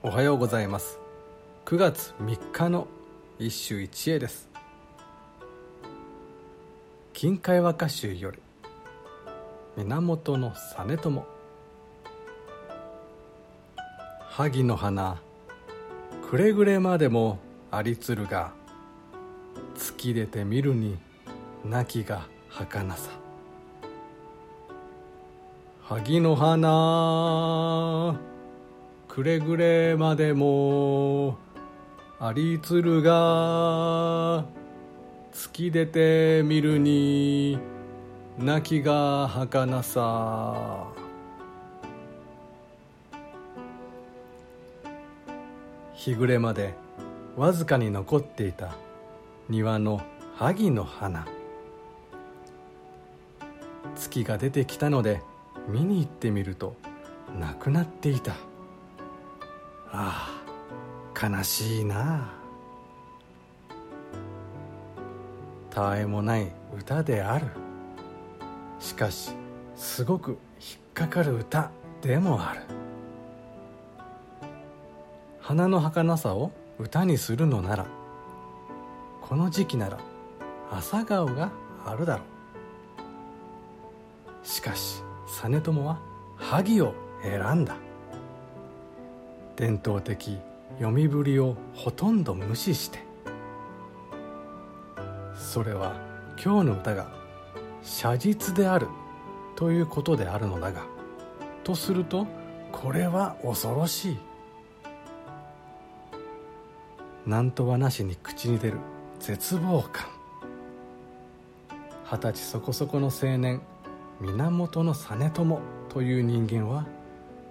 おはようございます。9月3日の一首一会です。金海和歌集より源実朝。萩の花くれぐれまでもありつるが突き出てみるに泣きが儚さ。萩の花くれぐれまでもありつるが突き出てみるに泣きが儚さ。日暮れまでわずかに残っていた庭の萩の花。月が出てきたので見に行ってみるとなくなっていた。ああ悲しいな。たわいもない歌である。しかしすごく引っかかる歌でもある。花の儚さを歌にするのならこの時期なら朝顔があるだろう。しかし実朝は萩を選んだ。伝統的読みぶりをほとんど無視して。それは今日の歌が写実であるということであるのだがとするとこれは恐ろしい。何とはなしに口に出る絶望感。二十歳そこそこの青年源実朝という人間は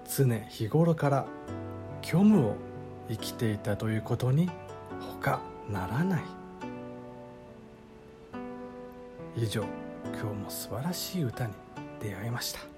常日頃から虚無を生きていたということに他ならない。以上今日も素晴らしい歌に出会いました。